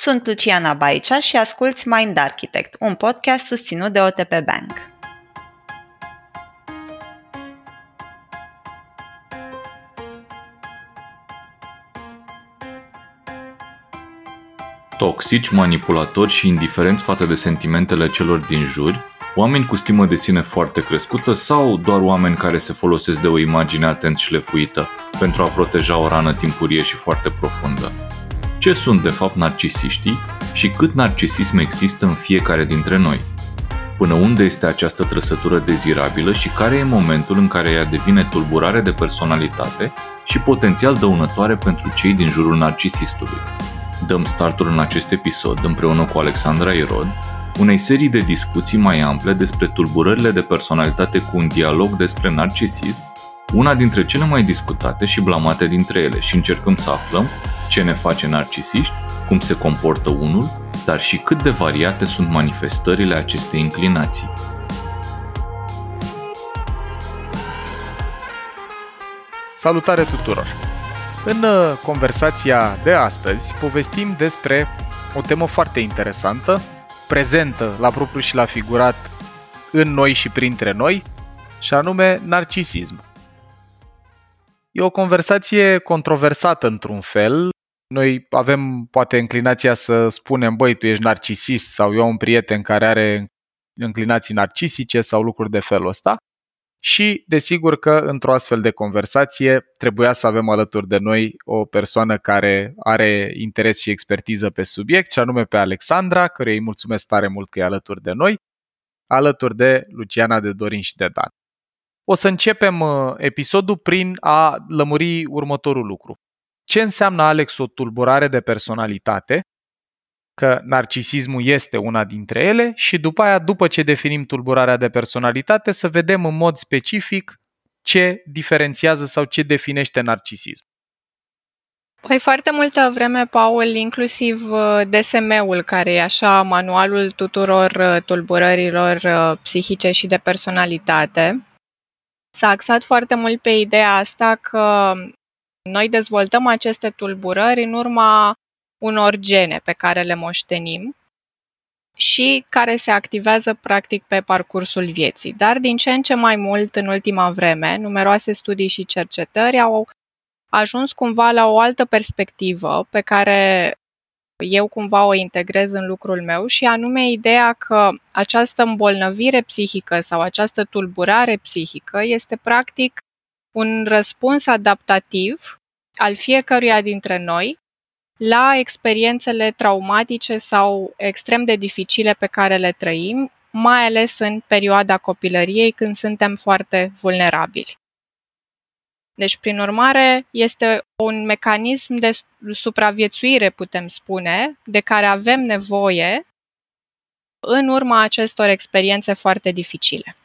Sunt Luciana Baicea și asculți Mind Architect, un podcast susținut de OTP Bank. Toxici, manipulatori și indiferenți față de sentimentele celor din jur, oameni cu stimă de sine foarte crescută sau doar oameni care se folosesc de o imagine atent șlefuită pentru a proteja o rană timpurie și foarte profundă. Ce sunt de fapt narcisiștii și cât narcisism există în fiecare dintre noi? Până unde este această trăsătură dezirabilă și care e momentul în care ea devine tulburare de personalitate și potențial dăunătoare pentru cei din jurul narcisistului? Dăm startul în acest episod împreună cu Alexandra Irod, unei serii de discuții mai ample despre tulburările de personalitate cu un dialog despre narcisism, una dintre cele mai discutate și blamate dintre ele și încercăm să aflăm ce ne face narcisiști, cum se comportă unul, dar și cât de variate sunt manifestările acestei inclinații. Salutare tuturor! În uh, conversația de astăzi povestim despre o temă foarte interesantă, prezentă la propriu și la figurat în noi și printre noi, și anume narcisism. E o conversație controversată într-un fel. Noi avem poate inclinația să spunem, băi, tu ești narcisist sau eu am un prieten care are înclinații narcisice sau lucruri de felul ăsta. Și, desigur că, într-o astfel de conversație, trebuia să avem alături de noi o persoană care are interes și expertiză pe subiect, și anume pe Alexandra, care îi mulțumesc tare mult că e alături de noi, alături de Luciana de Dorin și de Dan. O să începem uh, episodul prin a lămuri următorul lucru. Ce înseamnă, Alex, o tulburare de personalitate? Că narcisismul este una dintre ele și după aia, după ce definim tulburarea de personalitate, să vedem în mod specific ce diferențiază sau ce definește narcisism. Păi foarte multă vreme, Paul, inclusiv uh, DSM-ul, care e așa manualul tuturor uh, tulburărilor psihice și de personalitate, s-a axat foarte mult pe ideea asta că noi dezvoltăm aceste tulburări în urma unor gene pe care le moștenim și care se activează practic pe parcursul vieții. Dar din ce în ce mai mult în ultima vreme, numeroase studii și cercetări au ajuns cumva la o altă perspectivă pe care eu cumva o integrez în lucrul meu și anume ideea că această îmbolnăvire psihică sau această tulburare psihică este practic un răspuns adaptativ al fiecăruia dintre noi la experiențele traumatice sau extrem de dificile pe care le trăim, mai ales în perioada copilăriei când suntem foarte vulnerabili. Deci, prin urmare, este un mecanism de supraviețuire, putem spune, de care avem nevoie în urma acestor experiențe foarte dificile.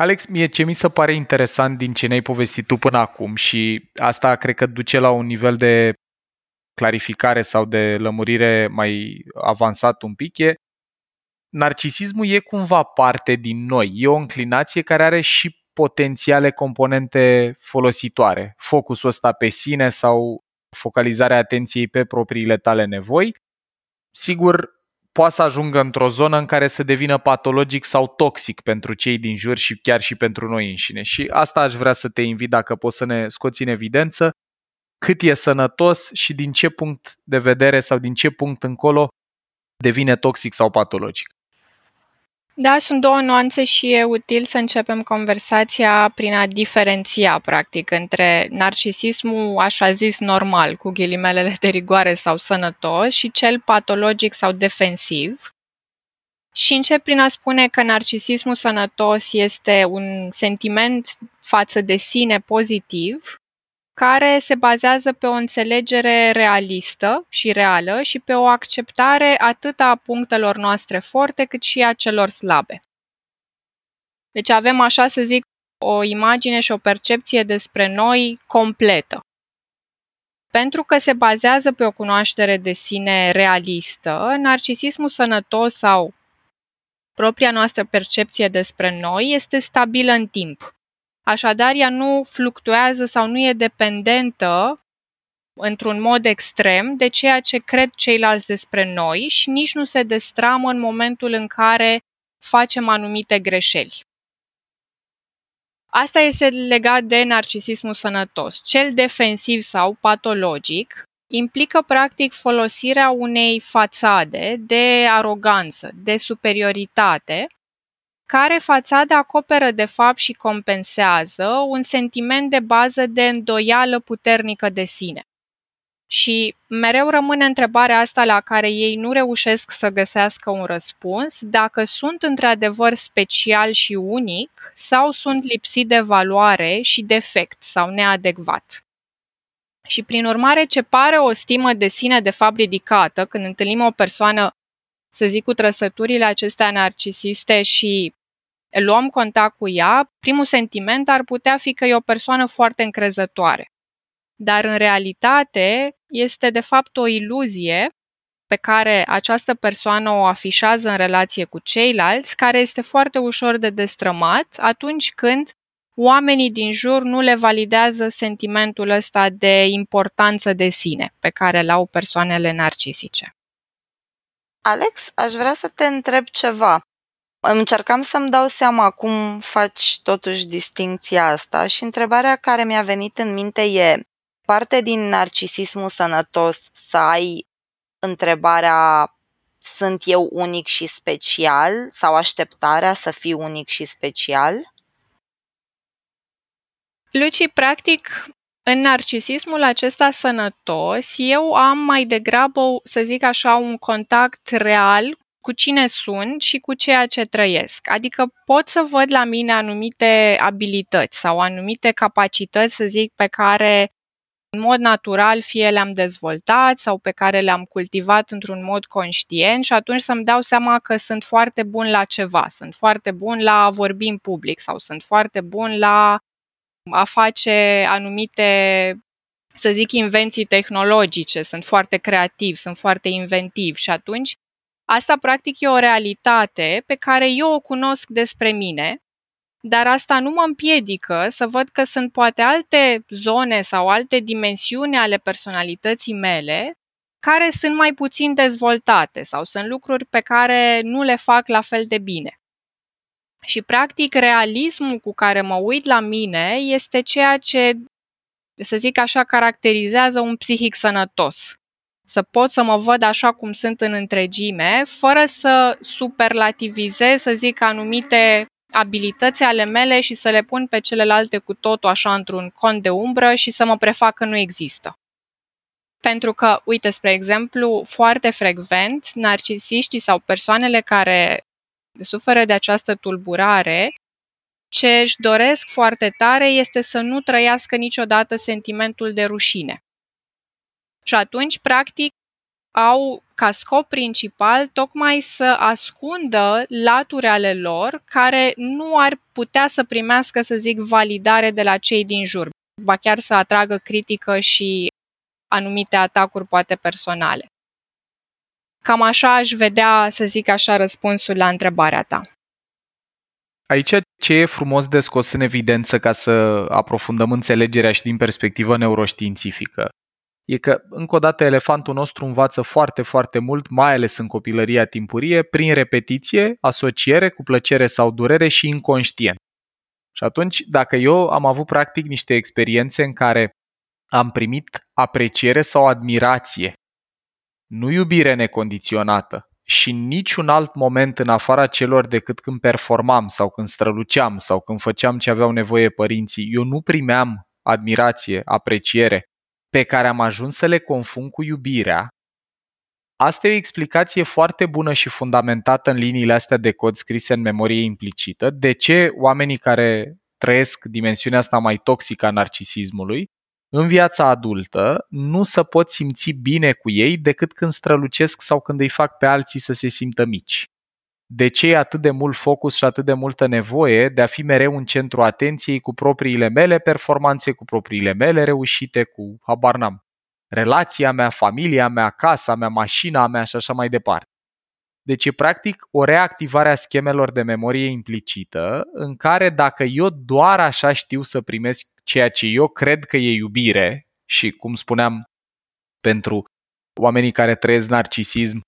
Alex, mie ce mi se pare interesant din ce ne-ai povestit tu până acum și asta cred că duce la un nivel de clarificare sau de lămurire mai avansat un pic, e narcisismul e cumva parte din noi, e o înclinație care are și potențiale componente folositoare. Focusul ăsta pe sine sau focalizarea atenției pe propriile tale nevoi. Sigur, poate să ajungă într-o zonă în care să devină patologic sau toxic pentru cei din jur și chiar și pentru noi înșine. Și asta aș vrea să te invit dacă poți să ne scoți în evidență cât e sănătos și din ce punct de vedere sau din ce punct încolo devine toxic sau patologic. Da, sunt două nuanțe și e util să începem conversația prin a diferenția, practic, între narcisismul așa zis normal, cu ghilimelele de rigoare sau sănătos, și cel patologic sau defensiv. Și încep prin a spune că narcisismul sănătos este un sentiment față de sine pozitiv, care se bazează pe o înțelegere realistă și reală și pe o acceptare atât a punctelor noastre forte cât și a celor slabe. Deci avem, așa să zic, o imagine și o percepție despre noi completă. Pentru că se bazează pe o cunoaștere de sine realistă, narcisismul sănătos sau propria noastră percepție despre noi este stabilă în timp. Așadar, ea nu fluctuează sau nu e dependentă într-un mod extrem de ceea ce cred ceilalți despre noi și nici nu se destramă în momentul în care facem anumite greșeli. Asta este legat de narcisismul sănătos. Cel defensiv sau patologic implică practic folosirea unei fațade de aroganță, de superioritate, care fațade acoperă de fapt și compensează un sentiment de bază de îndoială puternică de sine. Și mereu rămâne întrebarea asta la care ei nu reușesc să găsească un răspuns, dacă sunt într-adevăr special și unic sau sunt lipsit de valoare și defect sau neadecvat. Și prin urmare, ce pare o stimă de sine de fapt ridicată, când întâlnim o persoană, să zic, cu trăsăturile acestea narcisiste și luăm contact cu ea, primul sentiment ar putea fi că e o persoană foarte încrezătoare. Dar în realitate este de fapt o iluzie pe care această persoană o afișează în relație cu ceilalți, care este foarte ușor de destrămat atunci când oamenii din jur nu le validează sentimentul ăsta de importanță de sine pe care l-au persoanele narcisice. Alex, aș vrea să te întreb ceva. Încercam să-mi dau seama cum faci totuși distinția asta și întrebarea care mi-a venit în minte e parte din narcisismul sănătos să ai întrebarea sunt eu unic și special sau așteptarea să fiu unic și special? Luci, practic, în narcisismul acesta sănătos, eu am mai degrabă, să zic așa, un contact real cu cine sunt și cu ceea ce trăiesc. Adică pot să văd la mine anumite abilități sau anumite capacități, să zic, pe care în mod natural fie le-am dezvoltat sau pe care le-am cultivat într-un mod conștient și atunci să-mi dau seama că sunt foarte bun la ceva, sunt foarte bun la a vorbi în public sau sunt foarte bun la a face anumite, să zic, invenții tehnologice, sunt foarte creativ, sunt foarte inventiv și atunci asta practic e o realitate pe care eu o cunosc despre mine, dar asta nu mă împiedică să văd că sunt poate alte zone sau alte dimensiuni ale personalității mele care sunt mai puțin dezvoltate sau sunt lucruri pe care nu le fac la fel de bine. Și, practic, realismul cu care mă uit la mine este ceea ce, să zic așa, caracterizează un psihic sănătos. Să pot să mă văd așa cum sunt în întregime, fără să superlativizez, să zic, anumite abilități ale mele și să le pun pe celelalte cu totul așa într-un cont de umbră și să mă prefac că nu există. Pentru că, uite, spre exemplu, foarte frecvent, narcisiștii sau persoanele care suferă de această tulburare, ce își doresc foarte tare este să nu trăiască niciodată sentimentul de rușine. Și atunci, practic, au ca scop principal tocmai să ascundă laturi ale lor care nu ar putea să primească, să zic, validare de la cei din jur, ba chiar să atragă critică și anumite atacuri poate personale. Cam așa aș vedea, să zic așa, răspunsul la întrebarea ta. Aici ce e frumos de scos în evidență ca să aprofundăm înțelegerea și din perspectivă neuroștiințifică e că, încă o dată, elefantul nostru învață foarte, foarte mult, mai ales în copilăria timpurie, prin repetiție, asociere cu plăcere sau durere și inconștient. Și atunci, dacă eu am avut practic niște experiențe în care am primit apreciere sau admirație nu iubire necondiționată și în niciun alt moment în afara celor decât când performam sau când străluceam sau când făceam ce aveau nevoie părinții, eu nu primeam admirație, apreciere, pe care am ajuns să le confund cu iubirea, Asta e o explicație foarte bună și fundamentată în liniile astea de cod scrise în memorie implicită, de ce oamenii care trăiesc dimensiunea asta mai toxică a narcisismului în viața adultă nu să pot simți bine cu ei decât când strălucesc sau când îi fac pe alții să se simtă mici. De ce e atât de mult focus și atât de multă nevoie de a fi mereu în centru atenției cu propriile mele performanțe, cu propriile mele reușite, cu habar n-am, relația mea, familia mea, casa mea, mașina mea și așa mai departe. Deci e practic o reactivare a schemelor de memorie implicită în care dacă eu doar așa știu să primesc ceea ce eu cred că e iubire și, cum spuneam, pentru oamenii care trăiesc narcisism,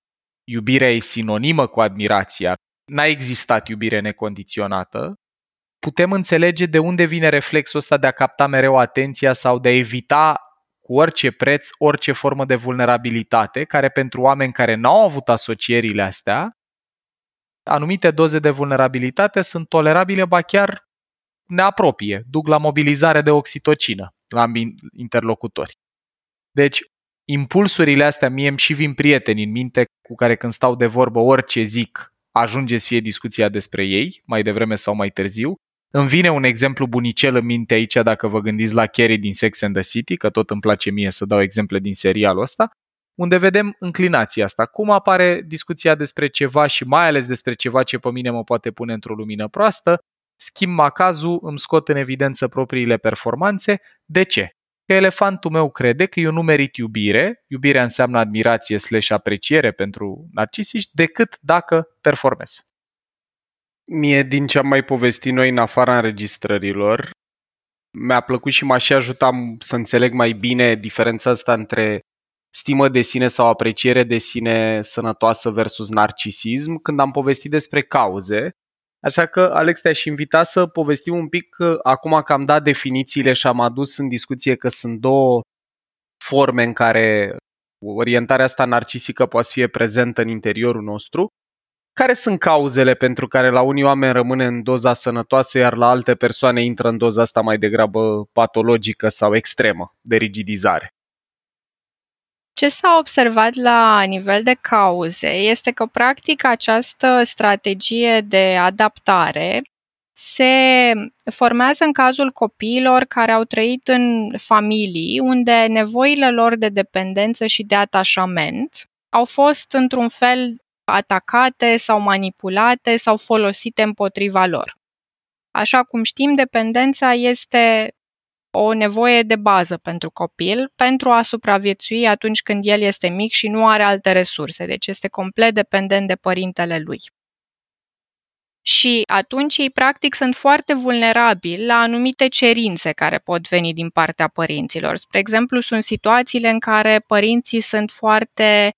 iubirea e sinonimă cu admirația. N-a existat iubire necondiționată. Putem înțelege de unde vine reflexul ăsta de a capta mereu atenția sau de a evita cu orice preț orice formă de vulnerabilitate, care pentru oameni care n-au avut asocierile astea, anumite doze de vulnerabilitate sunt tolerabile, ba chiar ne apropie, duc la mobilizare de oxitocină la interlocutori. Deci, impulsurile astea mie îmi și vin prieteni în minte cu care când stau de vorbă orice zic ajunge să fie discuția despre ei, mai devreme sau mai târziu. Îmi vine un exemplu bunicel în minte aici dacă vă gândiți la Carrie din Sex and the City, că tot îmi place mie să dau exemple din serialul ăsta, unde vedem înclinația asta, cum apare discuția despre ceva și mai ales despre ceva ce pe mine mă poate pune într-o lumină proastă, schimb macazul, îmi scot în evidență propriile performanțe. De ce? Că elefantul meu crede că eu nu merit iubire, iubirea înseamnă admirație slash apreciere pentru narcisiști, decât dacă performez. Mie, din ce am mai povestit noi în afara înregistrărilor, mi-a plăcut și m-a și ajutat să înțeleg mai bine diferența asta între stimă de sine sau apreciere de sine sănătoasă versus narcisism când am povestit despre cauze. Așa că, Alex, te-aș invita să povestim un pic, acum că am dat definițiile și am adus în discuție că sunt două forme în care orientarea asta narcisică poate fi prezentă în interiorul nostru. Care sunt cauzele pentru care la unii oameni rămâne în doza sănătoasă, iar la alte persoane intră în doza asta mai degrabă patologică sau extremă de rigidizare? Ce s-a observat la nivel de cauze este că, practic, această strategie de adaptare se formează în cazul copiilor care au trăit în familii unde nevoile lor de dependență și de atașament au fost într-un fel atacate sau manipulate sau folosite împotriva lor. Așa cum știm, dependența este o nevoie de bază pentru copil pentru a supraviețui atunci când el este mic și nu are alte resurse, deci este complet dependent de părintele lui. Și atunci ei practic sunt foarte vulnerabili la anumite cerințe care pot veni din partea părinților. Spre exemplu, sunt situațiile în care părinții sunt foarte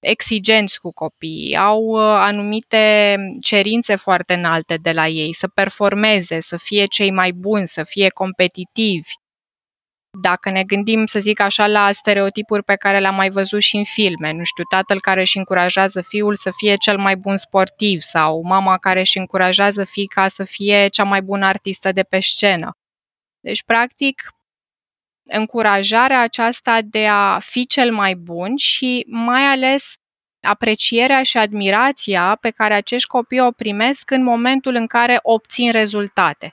exigenți cu copiii, au uh, anumite cerințe foarte înalte de la ei, să performeze, să fie cei mai buni, să fie competitivi. Dacă ne gândim, să zic așa, la stereotipuri pe care le-am mai văzut și în filme, nu știu, tatăl care își încurajează fiul să fie cel mai bun sportiv sau mama care își încurajează fiica să fie cea mai bună artistă de pe scenă. Deci, practic, încurajarea aceasta de a fi cel mai bun și mai ales aprecierea și admirația pe care acești copii o primesc în momentul în care obțin rezultate.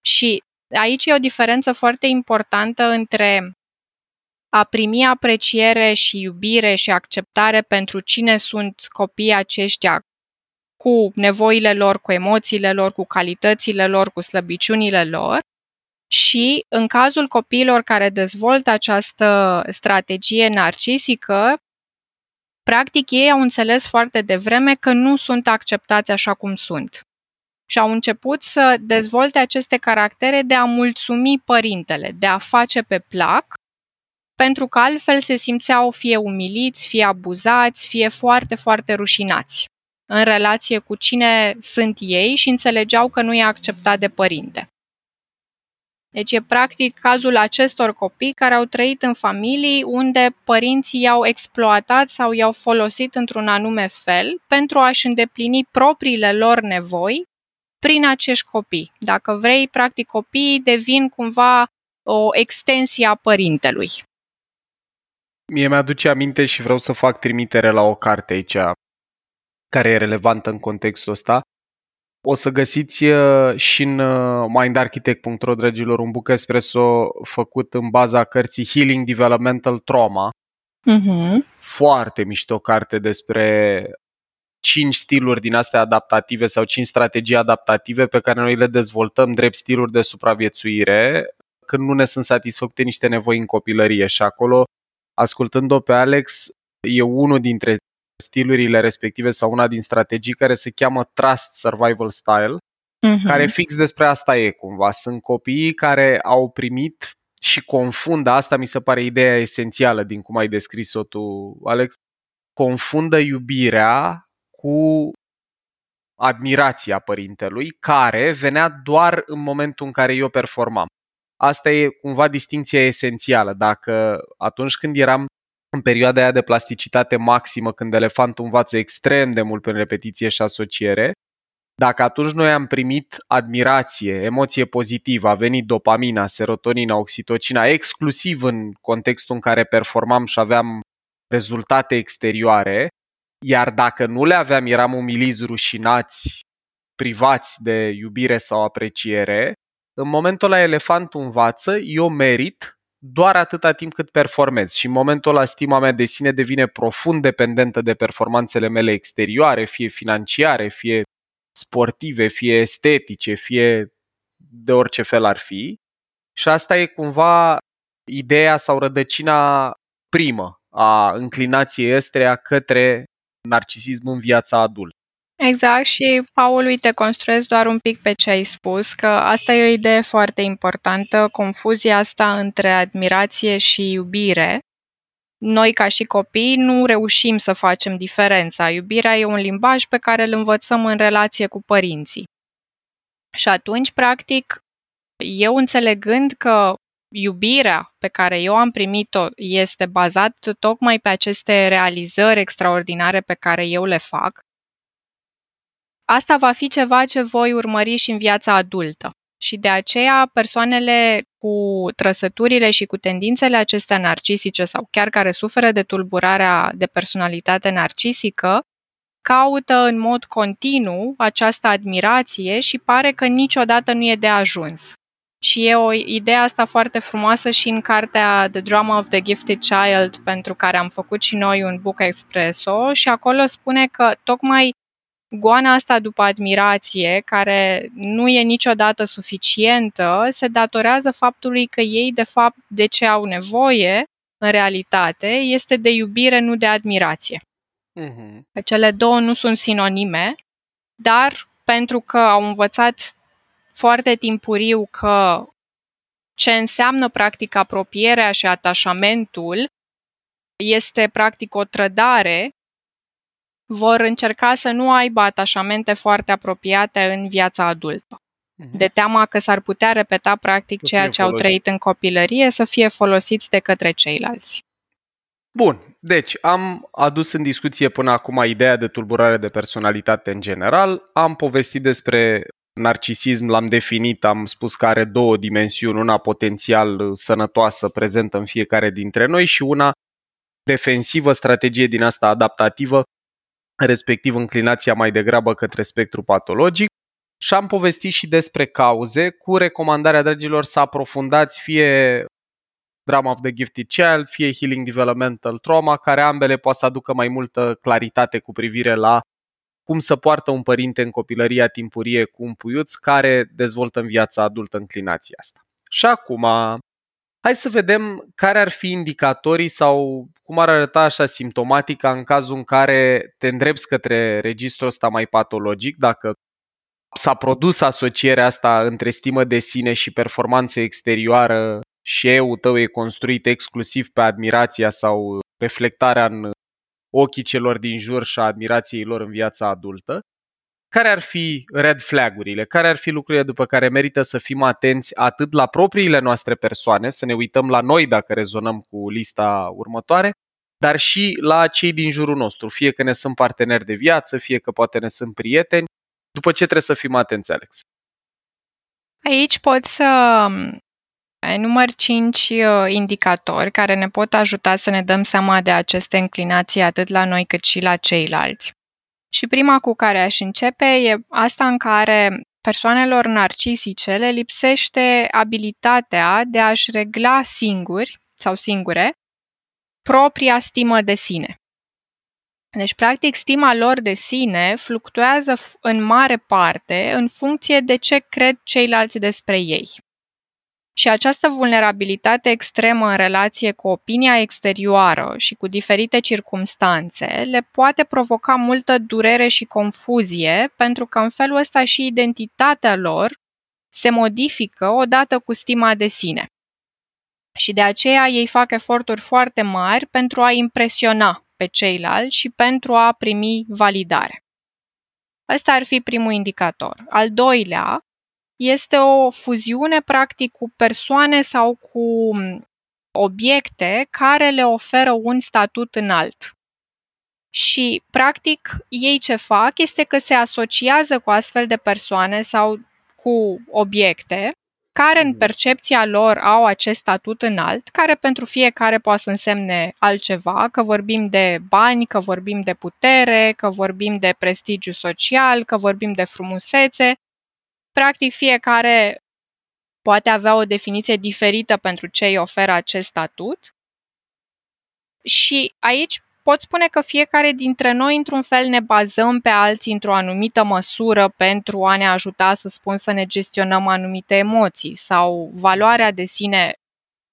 Și aici e o diferență foarte importantă între a primi apreciere și iubire și acceptare pentru cine sunt copiii aceștia cu nevoile lor, cu emoțiile lor, cu calitățile lor, cu slăbiciunile lor și în cazul copiilor care dezvoltă această strategie narcisică, practic ei au înțeles foarte devreme că nu sunt acceptați așa cum sunt. Și au început să dezvolte aceste caractere de a mulțumi părintele, de a face pe plac, pentru că altfel se simțeau fie umiliți, fie abuzați, fie foarte, foarte rușinați în relație cu cine sunt ei și înțelegeau că nu e acceptat de părinte. Deci e practic cazul acestor copii care au trăit în familii unde părinții i-au exploatat sau i-au folosit într-un anume fel pentru a-și îndeplini propriile lor nevoi prin acești copii. Dacă vrei, practic copiii devin cumva o extensie a părintelui. Mie mi-aduce aminte și vreau să fac trimitere la o carte aici care e relevantă în contextul ăsta, o să găsiți uh, și în uh, mindarchitect.ro, dragilor, un book espresso făcut în baza cărții Healing Developmental Trauma. Uh-huh. Foarte mișto carte despre cinci stiluri din astea adaptative sau cinci strategii adaptative pe care noi le dezvoltăm drept stiluri de supraviețuire când nu ne sunt satisfăcute niște nevoi în copilărie și acolo, ascultând-o pe Alex, e unul dintre stilurile respective sau una din strategii care se cheamă Trust Survival Style, uh-huh. care fix despre asta e cumva. Sunt copiii care au primit și confundă, asta mi se pare ideea esențială din cum ai descris-o tu, Alex, confundă iubirea cu admirația părintelui, care venea doar în momentul în care eu performam. Asta e cumva distinția esențială. Dacă atunci când eram în perioada aia de plasticitate maximă, când elefantul învață extrem de mult prin repetiție și asociere, dacă atunci noi am primit admirație, emoție pozitivă, a venit dopamina, serotonina, oxitocina, exclusiv în contextul în care performam și aveam rezultate exterioare, iar dacă nu le aveam, eram umiliți, rușinați, privați de iubire sau apreciere, în momentul ăla elefantul învață, eu merit doar atâta timp cât performez și în momentul ăla stima mea de sine devine profund dependentă de performanțele mele exterioare, fie financiare, fie sportive, fie estetice, fie de orice fel ar fi. Și asta e cumva ideea sau rădăcina primă a înclinației ăsteia către narcisism în viața adultă. Exact și, Paul, uite, construiesc doar un pic pe ce ai spus, că asta e o idee foarte importantă, confuzia asta între admirație și iubire. Noi, ca și copii, nu reușim să facem diferența. Iubirea e un limbaj pe care îl învățăm în relație cu părinții. Și atunci, practic, eu înțelegând că iubirea pe care eu am primit-o este bazată tocmai pe aceste realizări extraordinare pe care eu le fac, asta va fi ceva ce voi urmări și în viața adultă. Și de aceea persoanele cu trăsăturile și cu tendințele acestea narcisice sau chiar care suferă de tulburarea de personalitate narcisică, caută în mod continuu această admirație și pare că niciodată nu e de ajuns. Și e o idee asta foarte frumoasă și în cartea The Drama of the Gifted Child, pentru care am făcut și noi un book expresso și acolo spune că tocmai goana asta după admirație, care nu e niciodată suficientă, se datorează faptului că ei, de fapt, de ce au nevoie, în realitate, este de iubire, nu de admirație. Uh-huh. Cele două nu sunt sinonime, dar pentru că au învățat foarte timpuriu că ce înseamnă practic apropierea și atașamentul este practic o trădare vor încerca să nu aibă atașamente foarte apropiate în viața adultă. Mhm. De teama că s-ar putea repeta practic ceea ce folosit. au trăit în copilărie să fie folosiți de către ceilalți. Bun, deci am adus în discuție până acum ideea de tulburare de personalitate în general, am povestit despre narcisism, l-am definit, am spus că are două dimensiuni, una potențial sănătoasă prezentă în fiecare dintre noi și una defensivă, strategie din asta adaptativă respectiv înclinația mai degrabă către spectru patologic. Și am povestit și despre cauze, cu recomandarea, dragilor, să aprofundați fie Drama of the Gifted Child, fie Healing Developmental Trauma, care ambele poate să aducă mai multă claritate cu privire la cum să poartă un părinte în copilăria timpurie cu un puiuț care dezvoltă în viața adultă înclinația asta. Și acum, Hai să vedem care ar fi indicatorii sau cum ar arăta așa simptomatica în cazul în care te îndrepți către registrul ăsta mai patologic, dacă s-a produs asocierea asta între stimă de sine și performanță exterioară și eu tău e construit exclusiv pe admirația sau reflectarea în ochii celor din jur și a admirației lor în viața adultă care ar fi red flagurile, care ar fi lucrurile după care merită să fim atenți atât la propriile noastre persoane, să ne uităm la noi dacă rezonăm cu lista următoare, dar și la cei din jurul nostru, fie că ne sunt parteneri de viață, fie că poate ne sunt prieteni, după ce trebuie să fim atenți, Alex? Aici pot să um, enumăr cinci uh, indicatori care ne pot ajuta să ne dăm seama de aceste înclinații atât la noi cât și la ceilalți. Și prima cu care aș începe e asta în care persoanelor narcisice le lipsește abilitatea de a-și regla singuri sau singure propria stimă de sine. Deci, practic, stima lor de sine fluctuează în mare parte în funcție de ce cred ceilalți despre ei. Și această vulnerabilitate extremă în relație cu opinia exterioară și cu diferite circumstanțe le poate provoca multă durere și confuzie, pentru că în felul ăsta și identitatea lor se modifică odată cu stima de sine. Și de aceea ei fac eforturi foarte mari pentru a impresiona pe ceilalți și pentru a primi validare. Ăsta ar fi primul indicator. Al doilea este o fuziune practic cu persoane sau cu obiecte care le oferă un statut înalt. Și, practic, ei ce fac este că se asociază cu astfel de persoane sau cu obiecte care în mhm. percepția lor au acest statut înalt, care pentru fiecare poate să însemne altceva, că vorbim de bani, că vorbim de putere, că vorbim de prestigiu social, că vorbim de frumusețe. Practic fiecare poate avea o definiție diferită pentru ce îi oferă acest statut. Și aici pot spune că fiecare dintre noi, într-un fel, ne bazăm pe alții într-o anumită măsură pentru a ne ajuta, să spun, să ne gestionăm anumite emoții sau valoarea de sine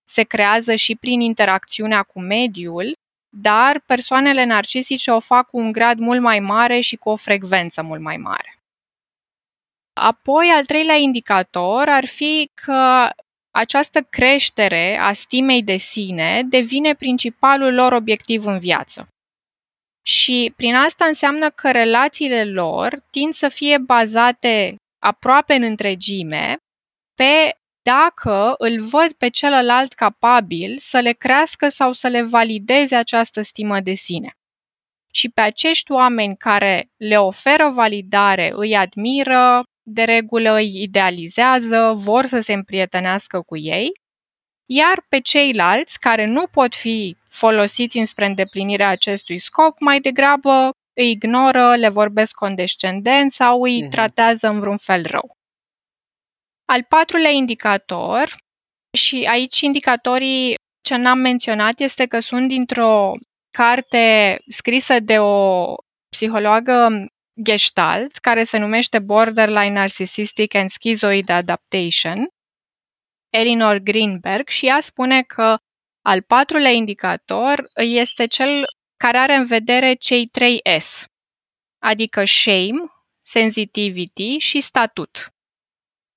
se creează și prin interacțiunea cu mediul, dar persoanele narcisice o fac cu un grad mult mai mare și cu o frecvență mult mai mare. Apoi, al treilea indicator ar fi că această creștere a stimei de sine devine principalul lor obiectiv în viață. Și prin asta înseamnă că relațiile lor tind să fie bazate aproape în întregime pe dacă îl văd pe celălalt capabil să le crească sau să le valideze această stimă de sine. Și pe acești oameni care le oferă validare îi admiră, de regulă îi idealizează, vor să se împrietenească cu ei, iar pe ceilalți care nu pot fi folosiți înspre îndeplinirea acestui scop, mai degrabă îi ignoră, le vorbesc condescendent sau îi uh-huh. tratează în vreun fel rău. Al patrulea indicator, și aici indicatorii ce n-am menționat este că sunt dintr-o carte scrisă de o psihologă Gestalt, care se numește Borderline Narcissistic and Schizoid Adaptation, Elinor Greenberg, și ea spune că al patrulea indicator este cel care are în vedere cei trei S, adică shame, sensitivity și statut.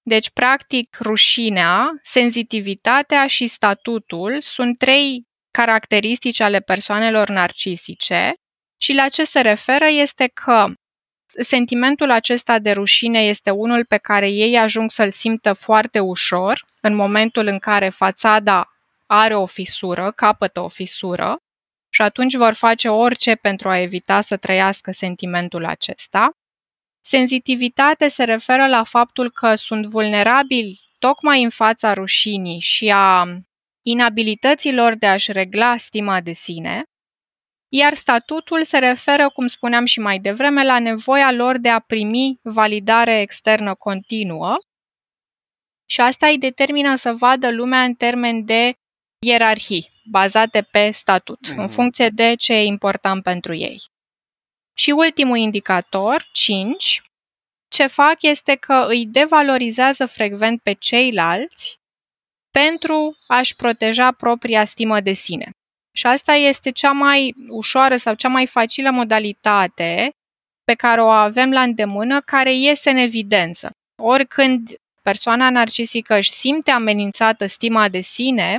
Deci, practic, rușinea, sensitivitatea și statutul sunt trei caracteristici ale persoanelor narcisice și la ce se referă este că sentimentul acesta de rușine este unul pe care ei ajung să-l simtă foarte ușor în momentul în care fațada are o fisură, capătă o fisură, și atunci vor face orice pentru a evita să trăiască sentimentul acesta. Senzitivitate se referă la faptul că sunt vulnerabili tocmai în fața rușinii și a inabilităților de a-și regla stima de sine iar statutul se referă, cum spuneam și mai devreme, la nevoia lor de a primi validare externă continuă și asta îi determină să vadă lumea în termen de ierarhii bazate pe statut, mm. în funcție de ce e important pentru ei. Și ultimul indicator, 5, ce fac este că îi devalorizează frecvent pe ceilalți pentru a-și proteja propria stimă de sine. Și asta este cea mai ușoară sau cea mai facilă modalitate pe care o avem la îndemână, care iese în evidență. Oricând persoana narcisică își simte amenințată stima de sine,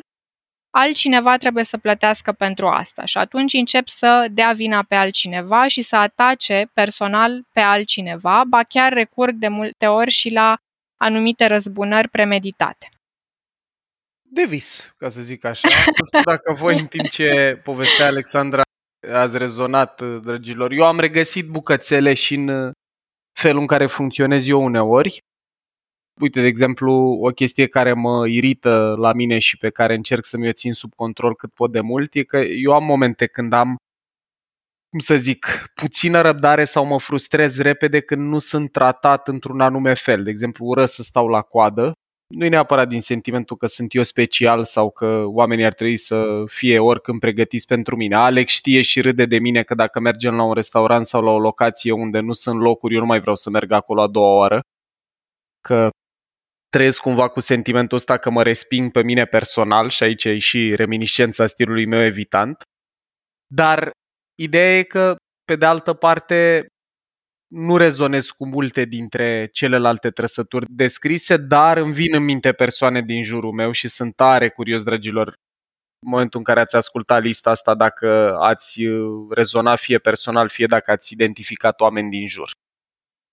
altcineva trebuie să plătească pentru asta și atunci încep să dea vina pe altcineva și să atace personal pe altcineva, ba chiar recurg de multe ori și la anumite răzbunări premeditate de vis, ca să zic așa. Nu știu dacă voi, în timp ce povestea Alexandra, ați rezonat, dragilor. Eu am regăsit bucățele și în felul în care funcționez eu uneori. Uite, de exemplu, o chestie care mă irită la mine și pe care încerc să mi-o țin sub control cât pot de mult e că eu am momente când am cum să zic, puțină răbdare sau mă frustrez repede când nu sunt tratat într-un anume fel. De exemplu, ură să stau la coadă nu e neapărat din sentimentul că sunt eu special sau că oamenii ar trebui să fie oricând pregătiți pentru mine. Alex știe și râde de mine că dacă mergem la un restaurant sau la o locație unde nu sunt locuri, eu nu mai vreau să merg acolo a doua oară. Că trăiesc cumva cu sentimentul ăsta că mă resping pe mine personal și aici e și reminiscența stilului meu evitant. Dar ideea e că, pe de altă parte, nu rezonez cu multe dintre celelalte trăsături descrise, dar îmi vin în minte persoane din jurul meu și sunt tare curios, dragilor, în momentul în care ați ascultat lista asta, dacă ați uh, rezonat fie personal, fie dacă ați identificat oameni din jur.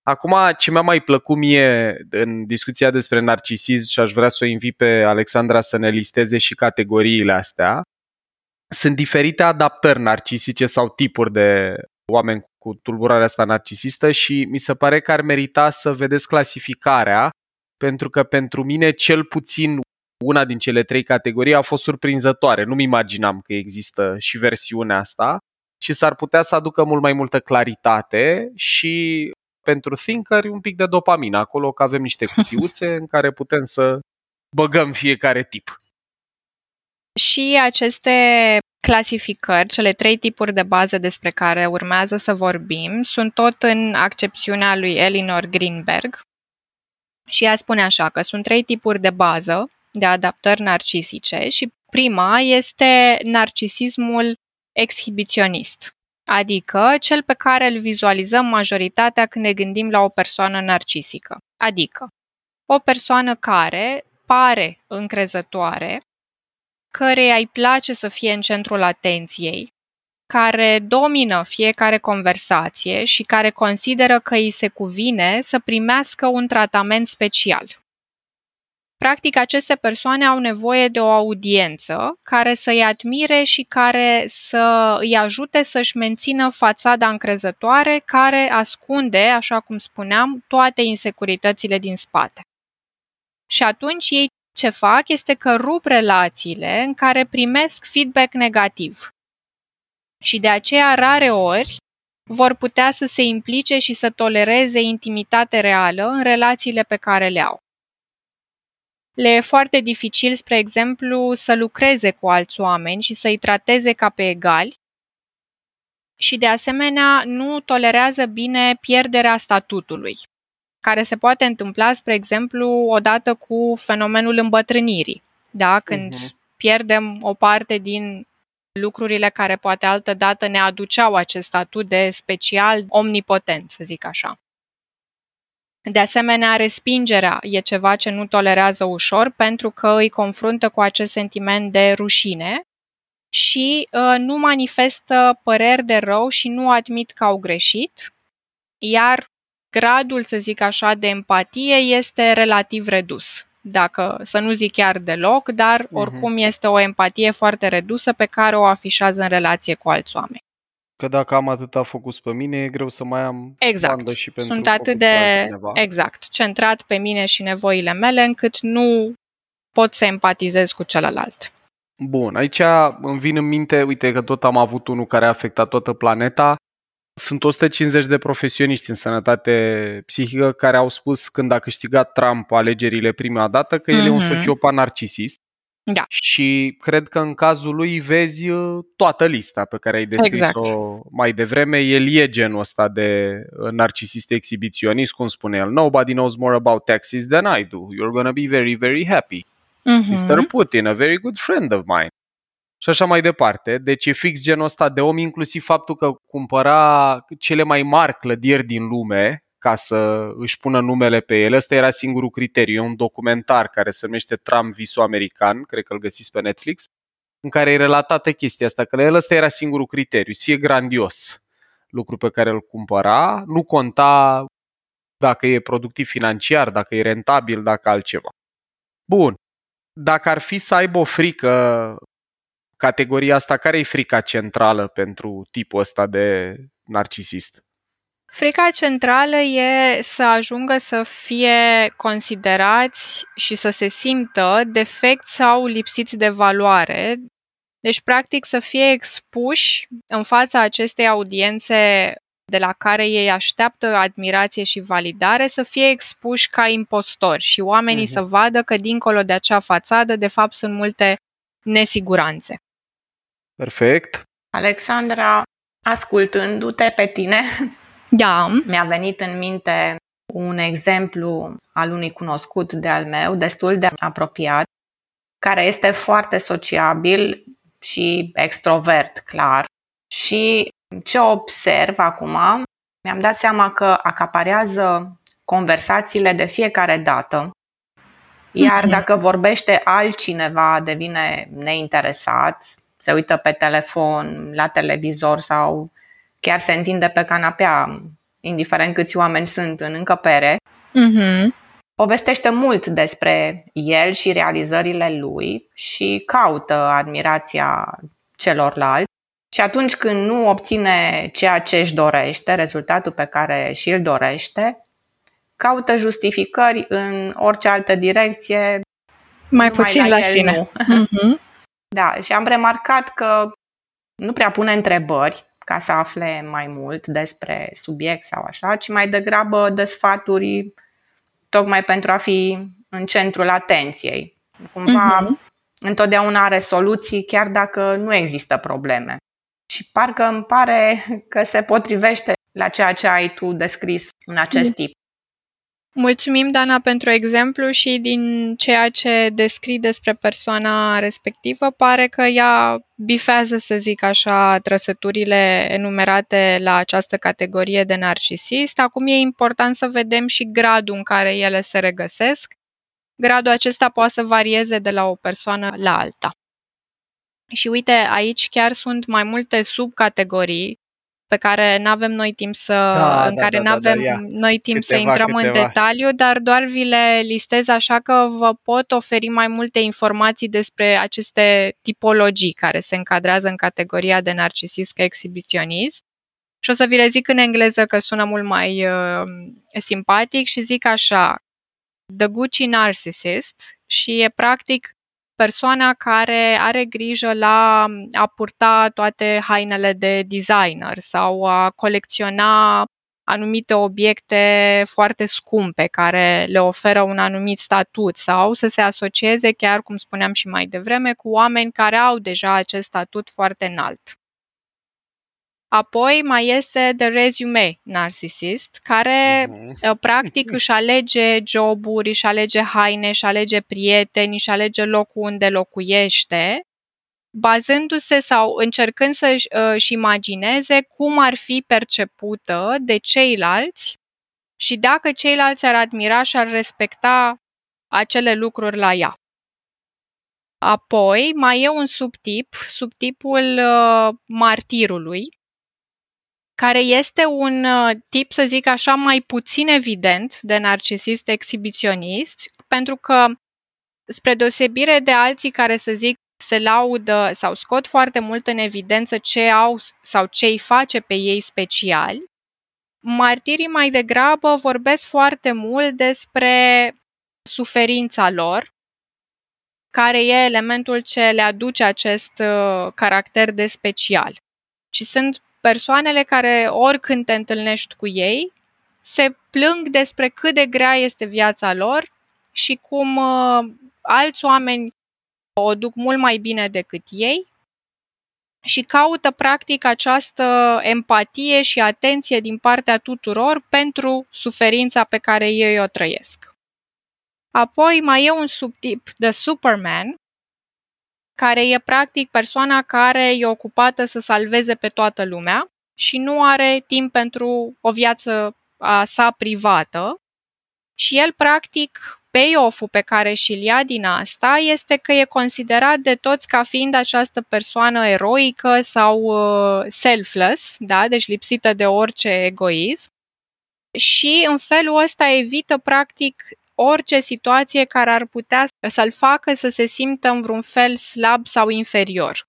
Acum, ce mi-a mai plăcut mie în discuția despre narcisism și aș vrea să o invit pe Alexandra să ne listeze și categoriile astea, sunt diferite adaptări narcisice sau tipuri de oameni cu tulburarea asta narcisistă și mi se pare că ar merita să vedeți clasificarea, pentru că pentru mine cel puțin una din cele trei categorii a fost surprinzătoare. Nu-mi imaginam că există și versiunea asta și s-ar putea să aducă mult mai multă claritate și pentru thinker un pic de dopamină acolo, că avem niște cutiuțe în care putem să băgăm fiecare tip. Și aceste clasificări, cele trei tipuri de bază despre care urmează să vorbim, sunt tot în accepțiunea lui Elinor Greenberg. Și ea spune așa că sunt trei tipuri de bază de adaptări narcisice și prima este narcisismul exhibiționist, adică cel pe care îl vizualizăm majoritatea când ne gândim la o persoană narcisică. Adică o persoană care pare încrezătoare, căreia îi place să fie în centrul atenției, care domină fiecare conversație și care consideră că îi se cuvine să primească un tratament special. Practic, aceste persoane au nevoie de o audiență care să-i admire și care să îi ajute să-și mențină fațada încrezătoare care ascunde, așa cum spuneam, toate insecuritățile din spate. Și atunci ei ce fac este că rup relațiile în care primesc feedback negativ. Și de aceea, rare ori, vor putea să se implice și să tolereze intimitate reală în relațiile pe care le au. Le e foarte dificil, spre exemplu, să lucreze cu alți oameni și să-i trateze ca pe egali și, de asemenea, nu tolerează bine pierderea statutului, care se poate întâmpla, spre exemplu, odată cu fenomenul îmbătrânirii. Da? Când uh-huh. pierdem o parte din lucrurile care poate altă dată ne aduceau acest statut de special omnipotent, să zic așa. De asemenea, respingerea e ceva ce nu tolerează ușor pentru că îi confruntă cu acest sentiment de rușine și uh, nu manifestă păreri de rău și nu admit că au greșit, iar gradul, să zic așa, de empatie este relativ redus. Dacă să nu zic chiar deloc, dar mhm. oricum este o empatie foarte redusă pe care o afișează în relație cu alți oameni. Că dacă am atâta focus pe mine, e greu să mai am exact. bandă și pentru Sunt atât de exact, centrat pe mine și nevoile mele, încât nu pot să empatizez cu celălalt. Bun, aici îmi vin în minte, uite că tot am avut unul care a afectat toată planeta. Sunt 150 de profesioniști în sănătate psihică care au spus când a câștigat Trump alegerile prima dată că el mm-hmm. e un mhm. sociopat narcisist da. Și cred că în cazul lui vezi uh, toată lista pe care ai descris-o exact. mai devreme. El e genul ăsta de uh, narcisist exhibiționist, cum spune el. Nobody knows more about taxes than I do. You're gonna be very, very happy. Mm-hmm. Mr. Putin, a very good friend of mine. Și așa mai departe. Deci e fix genul ăsta de om, inclusiv faptul că cumpăra cele mai mari clădiri din lume, ca să își pună numele pe el. Ăsta era singurul criteriu. E un documentar care se numește Tram Visul American, cred că îl găsiți pe Netflix, în care e relatată chestia asta, că el ăsta era singurul criteriu, să fie grandios lucru pe care îl cumpăra, nu conta dacă e productiv financiar, dacă e rentabil, dacă altceva. Bun. Dacă ar fi să aibă o frică, categoria asta, care e frica centrală pentru tipul ăsta de narcisist? Frica centrală e să ajungă să fie considerați și să se simtă defecți sau lipsiți de valoare. Deci, practic, să fie expuși în fața acestei audiențe de la care ei așteaptă admirație și validare, să fie expuși ca impostori și oamenii uh-huh. să vadă că dincolo de acea fațadă, de fapt, sunt multe nesiguranțe. Perfect. Alexandra, ascultându-te pe tine, da. Mi-a venit în minte un exemplu al unui cunoscut de al meu, destul de apropiat, care este foarte sociabil și extrovert, clar. Și ce observ acum mi-am dat seama că acaparează conversațiile de fiecare dată, iar mm-hmm. dacă vorbește altcineva, devine neinteresat, se uită pe telefon, la televizor sau chiar se întinde pe canapea, indiferent câți oameni sunt în încăpere. Mm-hmm. Povestește mult despre el și realizările lui și caută admirația celorlalți. Și atunci când nu obține ceea ce își dorește, rezultatul pe care și îl dorește, caută justificări în orice altă direcție. Mai puțin la, la sine. Nu. Mm-hmm. Da, și am remarcat că nu prea pune întrebări ca să afle mai mult despre subiect sau așa, ci mai degrabă dă sfaturi tocmai pentru a fi în centrul atenției. Cumva uh-huh. întotdeauna are soluții chiar dacă nu există probleme. Și parcă îmi pare că se potrivește la ceea ce ai tu descris în acest tip. Mulțumim, Dana, pentru exemplu și din ceea ce descrii despre persoana respectivă, pare că ea bifează, să zic așa, trăsăturile enumerate la această categorie de narcisist. Acum e important să vedem și gradul în care ele se regăsesc. Gradul acesta poate să varieze de la o persoană la alta. Și uite, aici chiar sunt mai multe subcategorii pe care nu avem noi timp să, da, în da, care da, nu avem da, da, noi timp câteva, să intrăm câteva. în detaliu, dar doar vi le listez așa că vă pot oferi mai multe informații despre aceste tipologii care se încadrează în categoria de narcisist ca exhibiționist. Și o să vi le zic în engleză că sună mult mai uh, simpatic și zic așa, The Gucci Narcissist și e practic persoana care are grijă la a purta toate hainele de designer sau a colecționa anumite obiecte foarte scumpe care le oferă un anumit statut sau să se asocieze, chiar cum spuneam și mai devreme, cu oameni care au deja acest statut foarte înalt. Apoi mai este The Resume Narcissist, care uh-huh. practic își alege joburi, își alege haine, își alege prieteni, își alege locul unde locuiește, bazându-se sau încercând să-și uh, imagineze cum ar fi percepută de ceilalți și dacă ceilalți ar admira și ar respecta acele lucruri la ea. Apoi mai e un subtip, subtipul uh, martirului, care este un uh, tip, să zic așa, mai puțin evident de narcisist exhibiționist, pentru că, spre deosebire de alții care, să zic, se laudă sau scot foarte mult în evidență ce au sau ce îi face pe ei speciali, martirii mai degrabă vorbesc foarte mult despre suferința lor, care e elementul ce le aduce acest uh, caracter de special. Și sunt persoanele care, oricând te întâlnești cu ei, se plâng despre cât de grea este viața lor și cum uh, alți oameni o duc mult mai bine decât ei și caută practic această empatie și atenție din partea tuturor pentru suferința pe care ei o trăiesc. Apoi mai e un subtip de Superman, care e practic persoana care e ocupată să salveze pe toată lumea și nu are timp pentru o viață a sa privată. Și el, practic, payoff-ul pe care și-l ia din asta este că e considerat de toți ca fiind această persoană eroică sau uh, selfless, da? deci lipsită de orice egoism. Și în felul ăsta evită practic orice situație care ar putea să-l facă să se simtă în vreun fel slab sau inferior.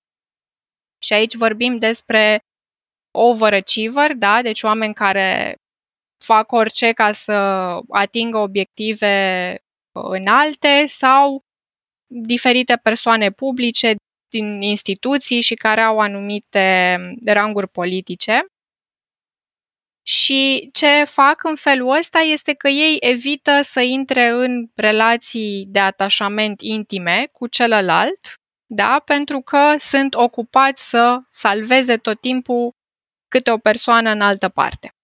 Și aici vorbim despre overachiever, da? deci oameni care fac orice ca să atingă obiective înalte sau diferite persoane publice din instituții și care au anumite ranguri politice. Și ce fac în felul ăsta este că ei evită să intre în relații de atașament intime cu celălalt, da? pentru că sunt ocupați să salveze tot timpul câte o persoană în altă parte.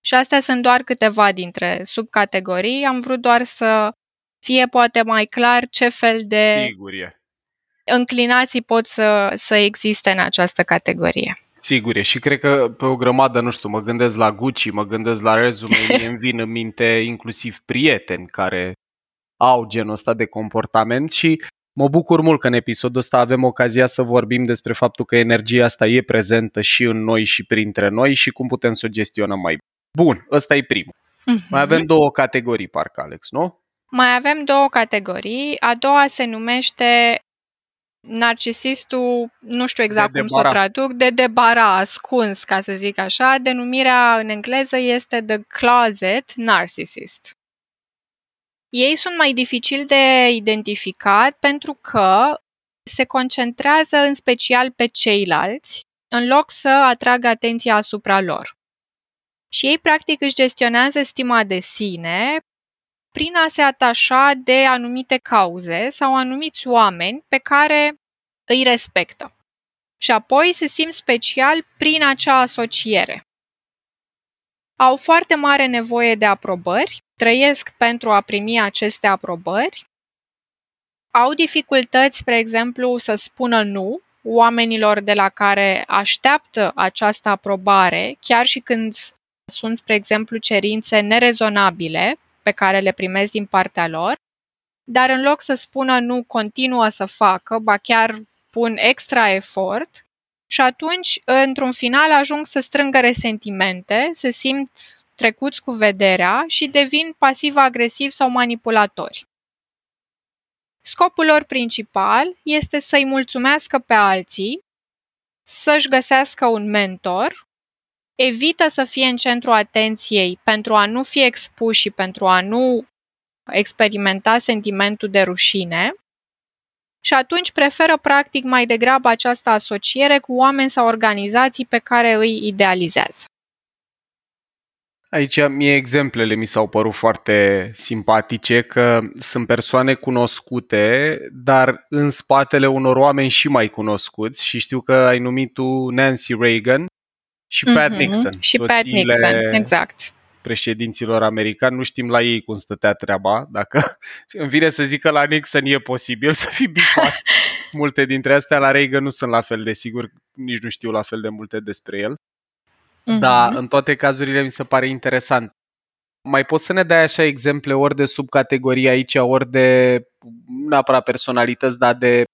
Și astea sunt doar câteva dintre subcategorii. Am vrut doar să fie poate mai clar ce fel de Sigur e. înclinații pot să, să existe în această categorie. Sigur e și cred că pe o grămadă, nu știu, mă gândesc la Gucci, mă gândesc la rezume, mi îmi vin în minte inclusiv prieteni care au genul ăsta de comportament și mă bucur mult că în episodul ăsta avem ocazia să vorbim despre faptul că energia asta e prezentă și în noi și printre noi și cum putem să o gestionăm mai bine. Bun, ăsta e primul. Uh-huh. Mai avem două categorii, parcă, Alex, nu? Mai avem două categorii. A doua se numește narcisistul, nu știu exact de cum să o traduc, de debara, ascuns, ca să zic așa. Denumirea în engleză este The Closet Narcissist. Ei sunt mai dificil de identificat pentru că se concentrează în special pe ceilalți, în loc să atragă atenția asupra lor. Și ei practic își gestionează stima de sine prin a se atașa de anumite cauze sau anumiți oameni pe care îi respectă. Și apoi se simt special prin acea asociere. Au foarte mare nevoie de aprobări, trăiesc pentru a primi aceste aprobări, au dificultăți, spre exemplu, să spună nu oamenilor de la care așteaptă această aprobare, chiar și când sunt, spre exemplu, cerințe nerezonabile pe care le primesc din partea lor, dar în loc să spună nu, continuă să facă, ba chiar pun extra efort și atunci, într-un final, ajung să strângă resentimente, se simt trecuți cu vederea și devin pasiv-agresivi sau manipulatori. Scopul lor principal este să-i mulțumească pe alții, să-și găsească un mentor, evită să fie în centru atenției pentru a nu fi expuși și pentru a nu experimenta sentimentul de rușine și atunci preferă practic mai degrabă această asociere cu oameni sau organizații pe care îi idealizează. Aici mie exemplele mi s-au părut foarte simpatice că sunt persoane cunoscute, dar în spatele unor oameni și mai cunoscuți și știu că ai numit tu Nancy Reagan și Pat mm-hmm. Nixon. Și Pat Nixon, exact președinților americani, nu știm la ei cum stătea treaba, dacă îmi vine să zic că la Nixon e posibil să fi bifat. Multe dintre astea la Reagan nu sunt la fel de sigur, nici nu știu la fel de multe despre el. Mm-hmm. Dar în toate cazurile mi se pare interesant. Mai poți să ne dai așa exemple ori de subcategorie aici, ori de, nu neapărat personalități, dar de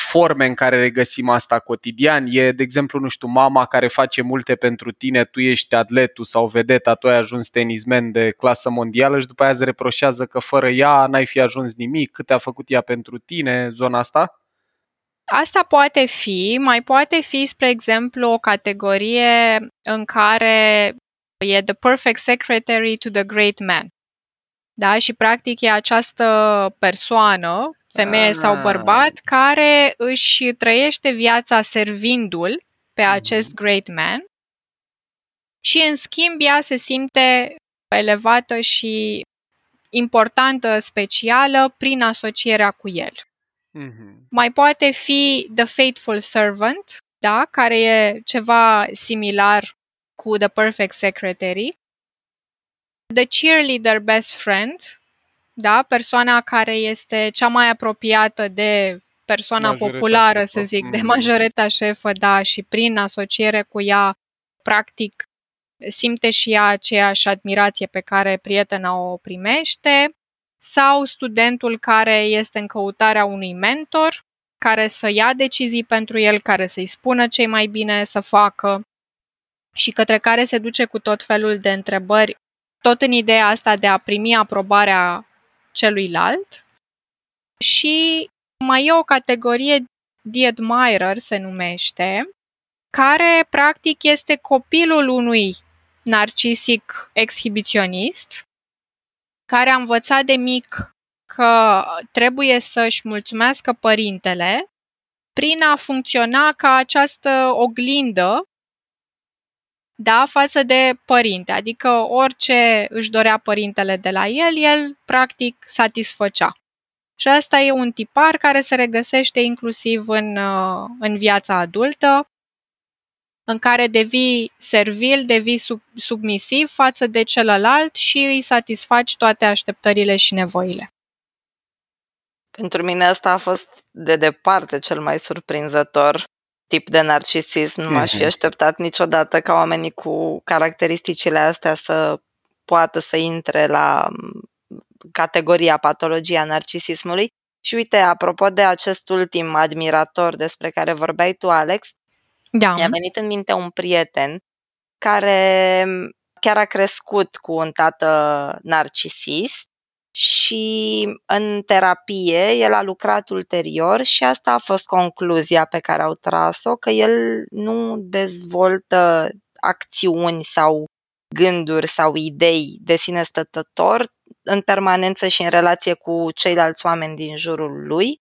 forme în care regăsim asta cotidian. E, de exemplu, nu știu, mama care face multe pentru tine, tu ești atletul sau vedeta, tu ai ajuns tenismen de clasă mondială și după aia îți reproșează că fără ea n-ai fi ajuns nimic, cât a făcut ea pentru tine, zona asta? Asta poate fi, mai poate fi, spre exemplu, o categorie în care e the perfect secretary to the great man. Da? Și practic e această persoană femeie ah. sau bărbat, care își trăiește viața servindu-l pe mhm. acest great man și în schimb ea se simte elevată și importantă, specială prin asocierea cu el. Mm-hmm. Mai poate fi The Faithful Servant, da, care e ceva similar cu The Perfect Secretary. The Cheerleader Best Friend, da? persoana care este cea mai apropiată de persoana majoreta populară, șefă. să zic, mm. de majoreta șefă, da, și prin asociere cu ea, practic, simte și ea aceeași admirație pe care prietena o primește, sau studentul care este în căutarea unui mentor, care să ia decizii pentru el, care să-i spună ce mai bine să facă și către care se duce cu tot felul de întrebări, tot în ideea asta de a primi aprobarea celuilalt. Și mai e o categorie, The Admirer se numește, care practic este copilul unui narcisic exhibiționist, care a învățat de mic că trebuie să-și mulțumească părintele prin a funcționa ca această oglindă da, față de părinte, adică orice își dorea părintele de la el, el practic satisfăcea. Și asta e un tipar care se regăsește inclusiv în, uh, în viața adultă, în care devii servil, devii sub, submisiv față de celălalt și îi satisfaci toate așteptările și nevoile. Pentru mine asta a fost de departe cel mai surprinzător tip de narcisism. Nu m-aș fi mhm. așteptat niciodată ca oamenii cu caracteristicile astea să poată să intre la categoria patologia narcisismului. Și uite, apropo de acest ultim admirator despre care vorbeai tu, Alex, da. mi-a venit în minte un prieten care chiar a crescut cu un tată narcisist și în terapie el a lucrat ulterior și asta a fost concluzia pe care au tras-o, că el nu dezvoltă acțiuni sau gânduri sau idei de sine stătător în permanență și în relație cu ceilalți oameni din jurul lui.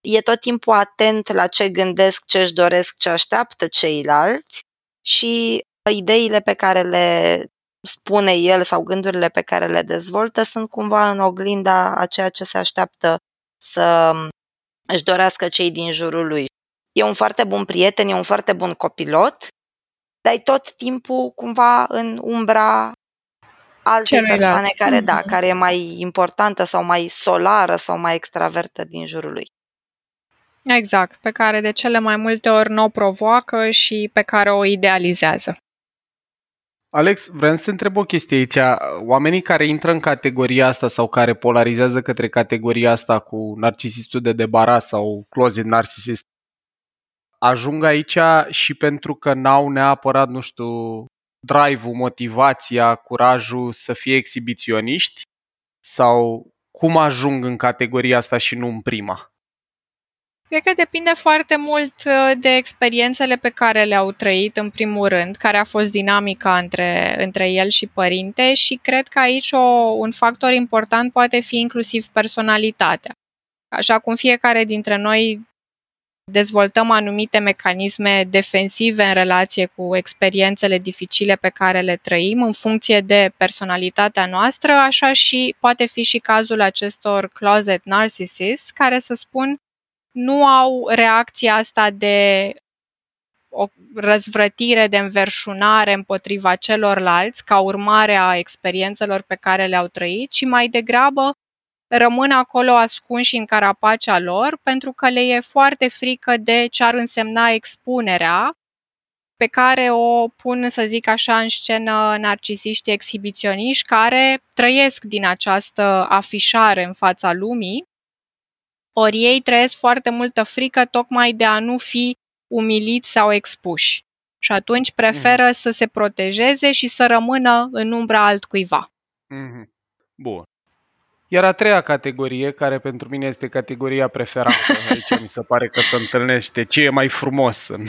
E tot timpul atent la ce gândesc, ce își doresc, ce așteaptă ceilalți și ideile pe care le spune el sau gândurile pe care le dezvoltă sunt cumva în oglinda a ceea ce se așteaptă să își dorească cei din jurul lui. E un foarte bun prieten, e un foarte bun copilot, dar e tot timpul cumva în umbra altei persoane care, da, mm-hmm. care e mai importantă sau mai solară sau mai extravertă din jurul lui. Exact, pe care de cele mai multe ori nu o provoacă și pe care o idealizează. Alex, vreau să te întreb o chestie aici. Oamenii care intră în categoria asta sau care polarizează către categoria asta cu narcisistul de debaras sau closet narcisist, ajung aici și pentru că n-au neapărat, nu știu, drive-ul, motivația, curajul să fie exhibiționiști? Sau cum ajung în categoria asta și nu în prima? Cred că depinde foarte mult uh, de experiențele pe care le-au trăit, în primul rând, care a fost dinamica între, între el și părinte și cred că aici o, un factor important poate fi inclusiv personalitatea. Așa cum fiecare dintre noi dezvoltăm anumite mecanisme defensive în relație cu experiențele dificile pe care le trăim în funcție de personalitatea noastră, așa și poate fi și cazul acestor closet narcissists care să spun nu au reacția asta de o răzvrătire, de înverșunare împotriva celorlalți ca urmare a experiențelor pe care le-au trăit, ci mai degrabă rămân acolo ascunși în carapacea lor pentru că le e foarte frică de ce ar însemna expunerea pe care o pun, să zic așa, în scenă narcisiști exhibiționiști care trăiesc din această afișare în fața lumii ori ei trăiesc foarte multă frică tocmai de a nu fi umiliți sau expuși. Și atunci preferă mm-hmm. să se protejeze și să rămână în umbra altcuiva. Mm-hmm. Bun. Iar a treia categorie, care pentru mine este categoria preferată, aici mi se pare că se întâlnește ce e mai frumos în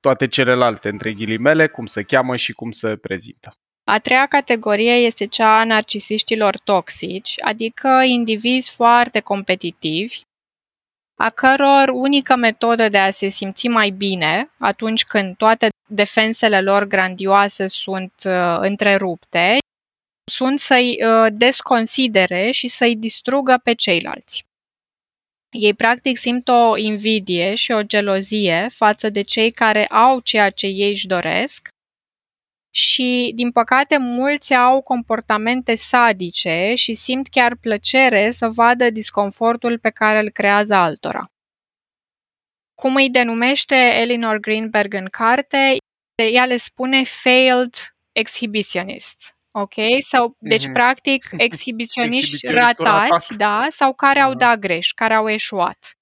toate celelalte, între ghilimele, cum se cheamă și cum se prezintă. A treia categorie este cea a narcisiștilor toxici, adică indivizi foarte competitivi, a căror unică metodă de a se simți mai bine atunci când toate defensele lor grandioase sunt uh, întrerupte, sunt să-i uh, desconsidere și să-i distrugă pe ceilalți. Ei practic simt o invidie și o gelozie față de cei care au ceea ce ei își doresc și, din păcate, mulți au comportamente sadice și simt chiar plăcere să vadă disconfortul pe care îl creează altora. Cum îi denumește Eleanor Greenberg în carte, ea le spune failed exhibitionist. Ok? Sau, deci, mm-hmm. practic, exhibiționiști ratați, ratat. da, sau care uh-huh. au dat greș, care au eșuat.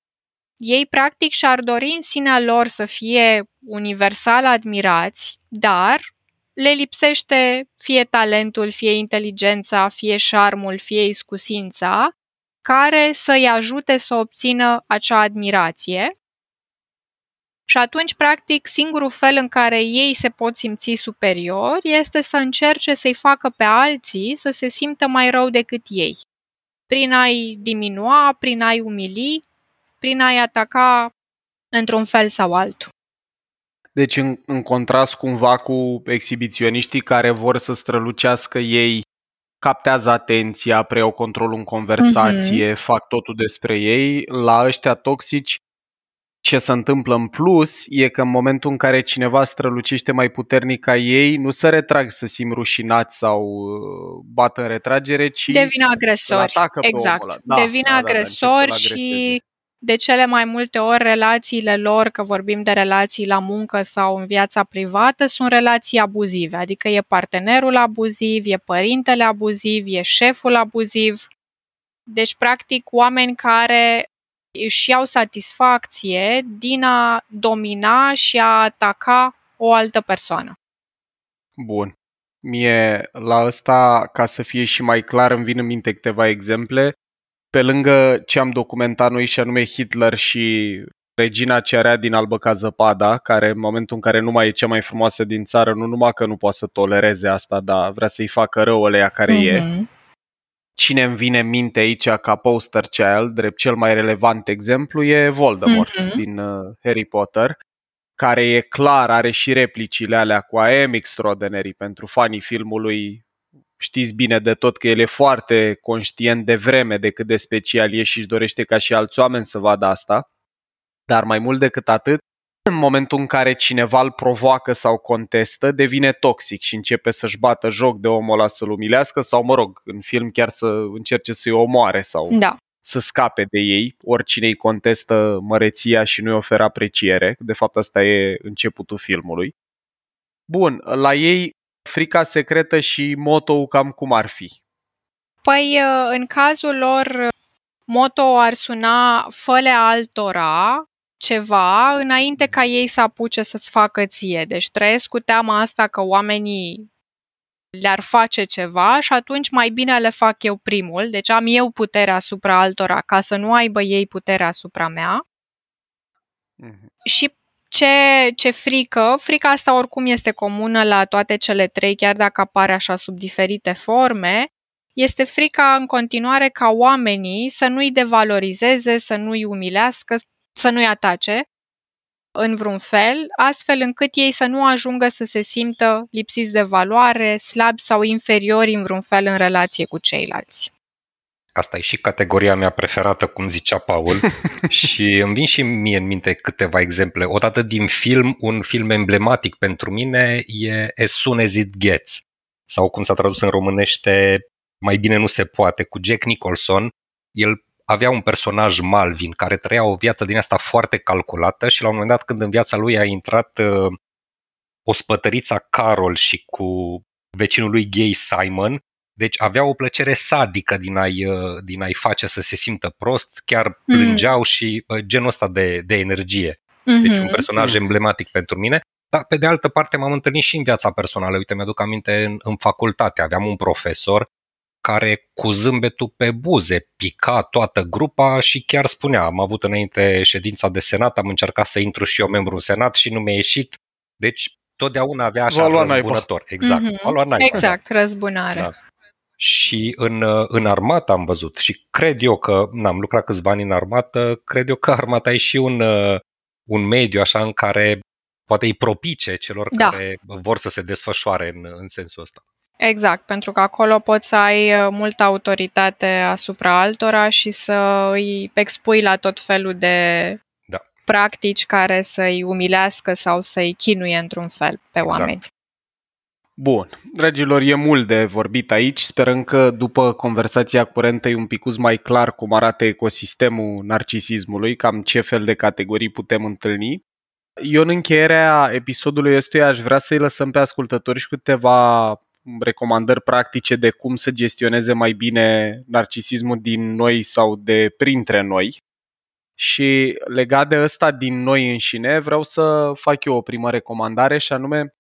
Ei, practic, și-ar dori în sinea lor să fie universal admirați, dar le lipsește fie talentul, fie inteligența, fie șarmul, fie iscusința, care să-i ajute să obțină acea admirație. Și atunci, practic, singurul fel în care ei se pot simți superiori este să încerce să-i facă pe alții să se simtă mai rău decât ei. Prin a-i diminua, prin a-i umili, prin a-i ataca într-un fel sau altul. Deci în, în contrast cumva cu exhibiționiștii care vor să strălucească ei, captează atenția, preiau controlul în conversație, mm-hmm. fac totul despre ei, la ăștia toxici ce se întâmplă în plus e că în momentul în care cineva strălucește mai puternic ca ei, nu se retrag să simt rușinați sau uh, bat în retragere, ci devin agresori. Exact. Da, Devin da, agresori da, da, și de cele mai multe ori relațiile lor, că vorbim de relații la muncă sau în viața privată, sunt relații abuzive, adică e partenerul abuziv, e părintele abuziv, e șeful abuziv. Deci, practic, oameni care își iau satisfacție din a domina și a ataca o altă persoană. Bun. Mie la asta, ca să fie și mai clar, îmi vin în minte câteva exemple. Pe lângă ce am documentat noi și anume Hitler și regina cerea din albă ca zăpada, care în momentul în care nu mai e cea mai frumoasă din țară, nu numai că nu poate să tolereze asta, dar vrea să-i facă rău ăleia care mm-hmm. e. Mhm. Cine îmi vine în minte aici ca poster child, drept cel mai relevant exemplu, e Voldemort Mhm. din uh, Harry Potter, care e clar, are și replicile alea cu I am extraordinary pentru fanii filmului. Știți bine de tot că el e foarte conștient de vreme de cât de special e și își dorește ca și alți oameni să vadă asta. Dar mai mult decât atât, în momentul în care cineva îl provoacă sau contestă, devine toxic și începe să-și bată joc de omul ăla să-l umilească sau, mă rog, în film chiar să încerce să-i omoare sau Da. să scape de ei, oricine îi contestă măreția și nu-i oferă apreciere. De fapt, asta e începutul filmului. Bun, la ei frica secretă și moto cam cum ar fi. Păi, uh, în cazul lor, uh, moto ar suna fă altora ceva înainte ca ei să apuce să-ți facă ție. Deci trăiesc cu teama asta că oamenii le-ar face ceva și atunci mai bine le fac eu primul. Deci am eu puterea asupra altora ca să nu aibă ei puterea asupra mea. Mhm. Și ce, ce frică, frica asta oricum este comună la toate cele trei, chiar dacă apare așa sub diferite forme, este frica în continuare ca oamenii să nu-i devalorizeze, să nu-i umilească, să nu-i atace în vreun fel, astfel încât ei să nu ajungă să se simtă lipsiți de valoare, slabi sau inferiori în vreun fel în relație cu ceilalți. Asta e și categoria mea preferată, cum zicea Paul, și îmi vin și mie în minte câteva exemple. Odată din film, un film emblematic pentru mine e As Soon As It Gets, sau cum s-a tradus în românește, Mai bine nu se poate, cu Jack Nicholson. El avea un personaj Malvin care trăia o viață din asta foarte calculată și la un moment dat când în viața lui a intrat uh, o spătărița Carol și cu vecinul lui gay Simon, deci avea o plăcere sadică din a-i, uh, din a-i face să se simtă prost, chiar plângeau și uh, genul ăsta de, de energie. Deci un Mhm. personaj emblematic pentru mine. Dar pe de altă parte m-am întâlnit și în viața personală. Uite, mi-aduc aminte în, în facultate. Aveam un profesor care cu zâmbetul pe buze pica toată grupa și chiar spunea, am avut înainte ședința de senat, am încercat să intru și eu membru în senat și nu mi-a ieșit. Deci totdeauna avea așa V-a luat naiba. răzbunător. Exact. Mhm. A luat naiba, da. Exact, răzbunare. Da. Și în, uh, în armată am văzut și cred eu că, n-am lucrat câțiva ani în armată, cred eu că armata e și un, uh, un mediu așa în care poate îi propice celor Da. care vor să se desfășoare în, în sensul ăsta. Exact, pentru că acolo poți să ai uh, multă autoritate asupra altora și să îi expui la tot felul de Da. practici care să-i umilească sau să-i chinuie într-un fel pe Exact. oameni. Bun, dragilor, e mult de vorbit aici. Sperăm că după conversația curentă e un pic mai clar cum arată ecosistemul narcisismului, cam ce fel de categorii putem întâlni. Eu în încheierea episodului ăstuia aș vrea să-i lăsăm pe ascultători și câteva recomandări practice de cum să gestioneze mai bine narcisismul din noi sau de printre noi. Și legat de ăsta din noi înșine, vreau să fac eu o primă recomandare și anume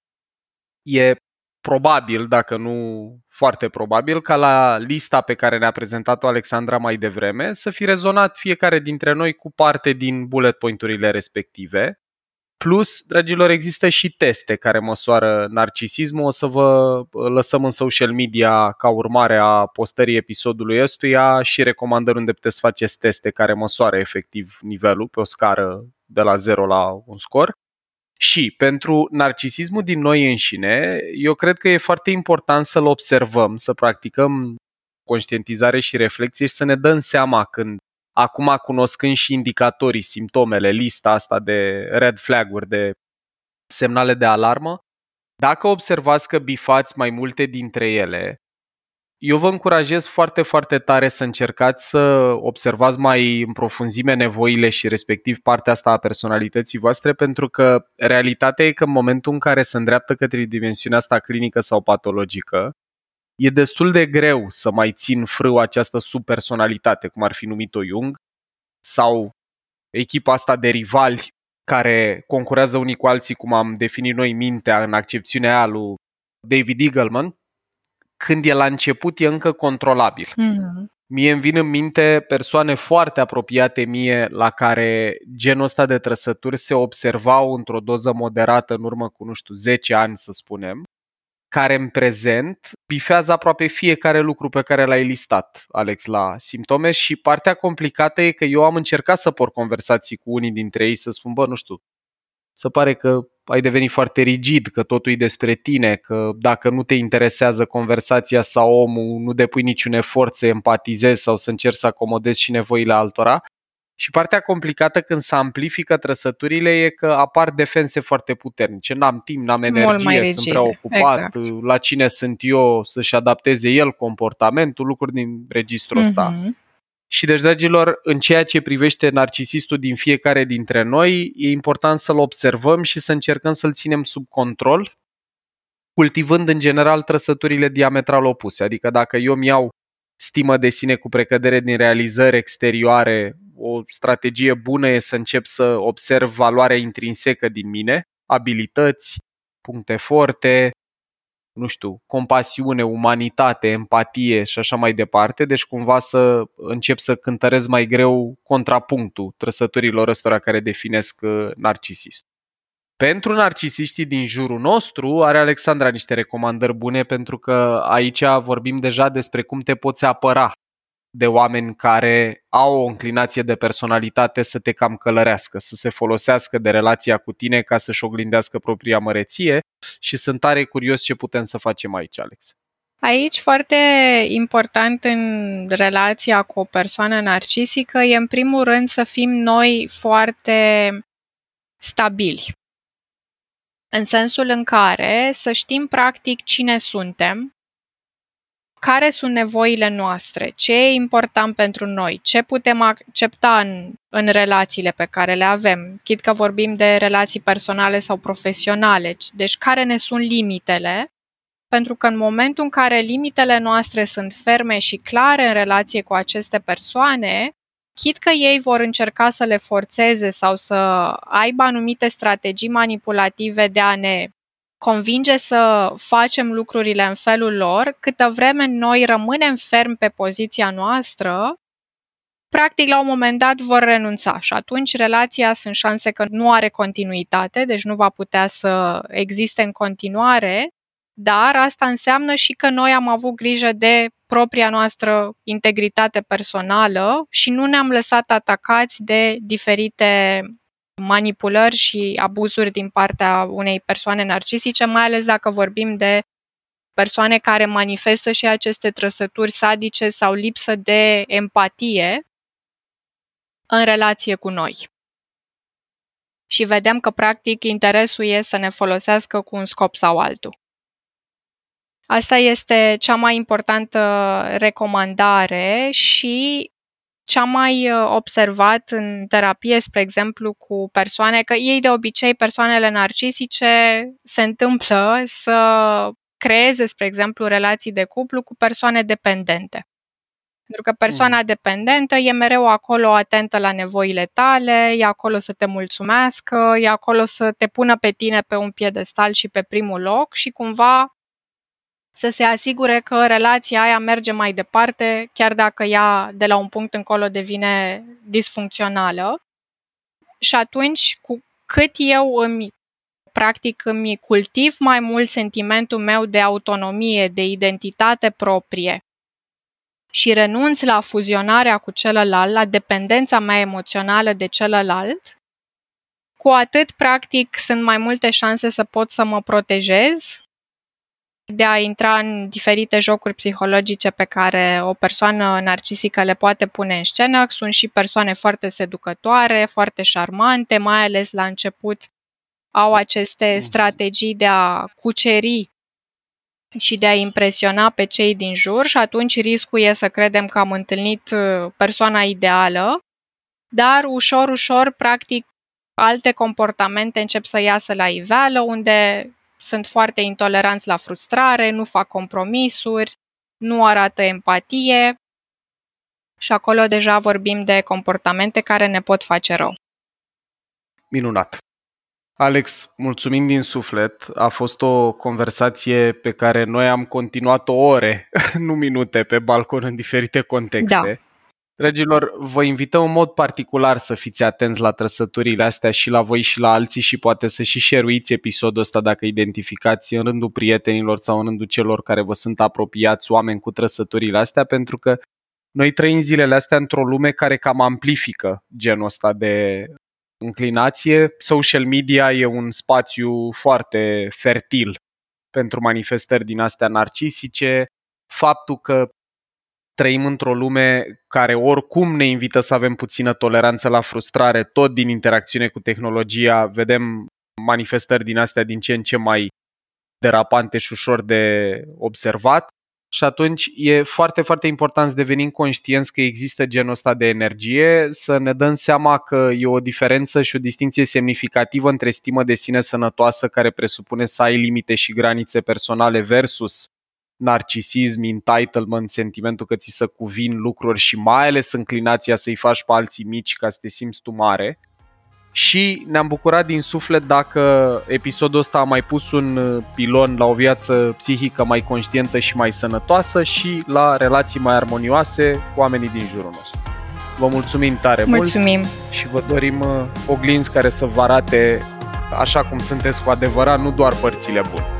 e probabil, dacă nu foarte probabil, ca la lista pe care ne-a prezentat-o Alexandra mai devreme, să fi rezonat fiecare dintre noi cu parte din bullet point-urile respective. Plus, dragilor, există și teste care măsoară narcisismul. O să vă lăsăm în social media ca urmare a postării episodului ăstuia și recomandări unde puteți să faceți teste care măsoară efectiv nivelul pe o scară de la 0 la un scor. Și pentru narcisismul din noi înșine, eu cred că e foarte important să-l observăm, să practicăm conștientizare și reflexie și să ne dăm seama când, acum cunoscând și indicatorii, simptomele, lista asta de red flag-uri, de semnale de alarmă, dacă observați că bifați mai multe dintre ele, eu vă încurajez foarte, foarte tare să încercați să observați mai în profunzime nevoile și respectiv partea asta a personalității voastre, pentru că realitatea e că în momentul în care se îndreaptă către dimensiunea asta clinică sau patologică, e destul de greu să mai țin frâu această subpersonalitate, cum ar fi numit-o Jung, sau echipa asta de rivali care concurează unii cu alții, cum am definit noi mintea în accepțiunea aia lui David Eagleman, când e la început e încă controlabil. Mm-hmm. Mie îmi vin în minte persoane foarte apropiate mie la care genul ăsta de trăsături se observau într-o doză moderată în urmă cu, nu știu, 10 ani, să spunem, care în prezent bifează aproape fiecare lucru pe care l-ai listat, Alex, la simptome și partea complicată e că eu am încercat să por conversații cu unii dintre ei să spun, bă, nu știu, se pare că ai devenit foarte rigid, că totul e despre tine, că dacă nu te interesează conversația sau omul, nu depui niciun efort să empatizezi sau să încerci să acomodezi și nevoile altora. Și partea complicată când se amplifică trăsăturile e că apar defense foarte puternice. N-am timp, n-am energie, sunt prea ocupat, exact. la cine sunt eu să-și adapteze el comportamentul, lucruri din registrul mm-hmm. ăsta. Și deci, dragilor, în ceea ce privește narcisistul din fiecare dintre noi, e important să-l observăm și să încercăm să-l ținem sub control, cultivând în general trăsăturile diametral opuse. Adică dacă eu mi iau stimă de sine cu precădere din realizări exterioare, o strategie bună e să încep să observ valoarea intrinsecă din mine, abilități, puncte forte, nu știu, compasiune, umanitate, empatie și așa mai departe, deci cumva să încep să cântăresc mai greu contrapunctul trăsăturilor ăstora care definesc uh, narcisistul. Pentru narcisiștii din jurul nostru are Alexandra niște recomandări bune pentru că aici vorbim deja despre cum te poți apăra de oameni care au o înclinație de personalitate să te cam călărească, să se folosească de relația cu tine ca să-și oglindească propria măreție și sunt tare curios ce putem să facem aici, Alex. Aici, foarte important în relația cu o persoană narcisică, e în primul rând să fim noi foarte stabili. În sensul în care să știm practic cine suntem, care sunt nevoile noastre, ce e important pentru noi, ce putem accepta în, în relațiile pe care le avem, chit că vorbim de relații personale sau profesionale, deci care ne sunt limitele, pentru că în momentul în care limitele noastre sunt ferme și clare în relație cu aceste persoane, chit că ei vor încerca să le forțeze sau să aibă anumite strategii manipulative de a ne convinge să facem lucrurile în felul lor, câtă vreme noi rămânem ferm pe poziția noastră, practic la un moment dat vor renunța. Și atunci relația sunt șanse că nu are continuitate, deci nu va putea să existe în continuare, dar asta înseamnă și că noi am avut grijă de propria noastră integritate personală și nu ne-am lăsat atacați de diferite manipulări și abuzuri din partea unei persoane narcisice, mai ales dacă vorbim de persoane care manifestă și aceste trăsături sadice sau lipsă de empatie în relație cu noi. Și vedem că, practic, interesul e să ne folosească cu un scop sau altul. Asta este cea mai importantă recomandare și ce am mai uh, observat în terapie, spre exemplu, cu persoane, că ei de obicei, persoanele narcisice, se întâmplă să creeze, spre exemplu, relații de cuplu cu persoane dependente. Pentru că persoana mm. dependentă e mereu acolo atentă la nevoile tale, e acolo să te mulțumească, e acolo să te pună pe tine pe un piedestal și pe primul loc și cumva să se asigure că relația aia merge mai departe, chiar dacă ea de la un punct încolo devine disfuncțională. Și atunci, cu cât eu îmi practic îmi cultiv mai mult sentimentul meu de autonomie, de identitate proprie și renunț la fuzionarea cu celălalt, la dependența mea emoțională de celălalt, cu atât, practic, sunt mai multe șanse să pot să mă protejez de a intra în diferite jocuri psihologice pe care o persoană narcisică le poate pune în scenă. Sunt și persoane foarte seducătoare, foarte șarmante, mai ales la început au aceste mhm. strategii de a cuceri și de a impresiona pe cei din jur și atunci riscul e să credem că am întâlnit uh, persoana ideală, dar ușor, ușor, practic, alte comportamente încep să iasă la iveală, unde sunt foarte intoleranți la frustrare, nu fac compromisuri, nu arată empatie și acolo deja vorbim de comportamente care ne pot face rău. Minunat! Alex, mulțumim din suflet. A fost o conversație pe care noi am continuat-o ore, nu minute, pe balcon în diferite contexte. Da. Dragilor, vă invităm în mod particular să fiți atenți la trăsăturile astea și la voi și la alții și poate să și share episodul ăsta dacă identificați în rândul prietenilor sau în rândul celor care vă sunt apropiați, oameni cu trăsăturile astea, pentru că noi trăim zilele astea într-o lume care cam amplifică genul ăsta de înclinație. Social media e un spațiu foarte fertil pentru manifestări din astea narcisice. Faptul că trăim într-o lume care oricum ne invită să avem puțină toleranță la frustrare, tot din interacțiune cu tehnologia, vedem manifestări din astea din ce în ce mai derapante și ușor de observat. Și atunci e foarte, foarte important să devenim conștienți că există genul ăsta de energie, să ne dăm seama că e o diferență și o distinție semnificativă între stimă de sine sănătoasă care presupune să ai limite și granițe personale versus narcisism, entitlement, sentimentul că ți se cuvin lucruri și mai ales înclinația să-i faci pe alții mici ca să te simți tu mare. Și ne-am bucurat din suflet dacă episodul ăsta a mai pus un uh, pilon la o viață psihică mai conștientă și mai sănătoasă și la relații mai armonioase cu oamenii din jurul nostru. Vă mulțumim tare mulțumim. mult și vă dorim uh, oglinzi care să vă arate așa cum sunteți cu adevărat, nu doar părțile bune.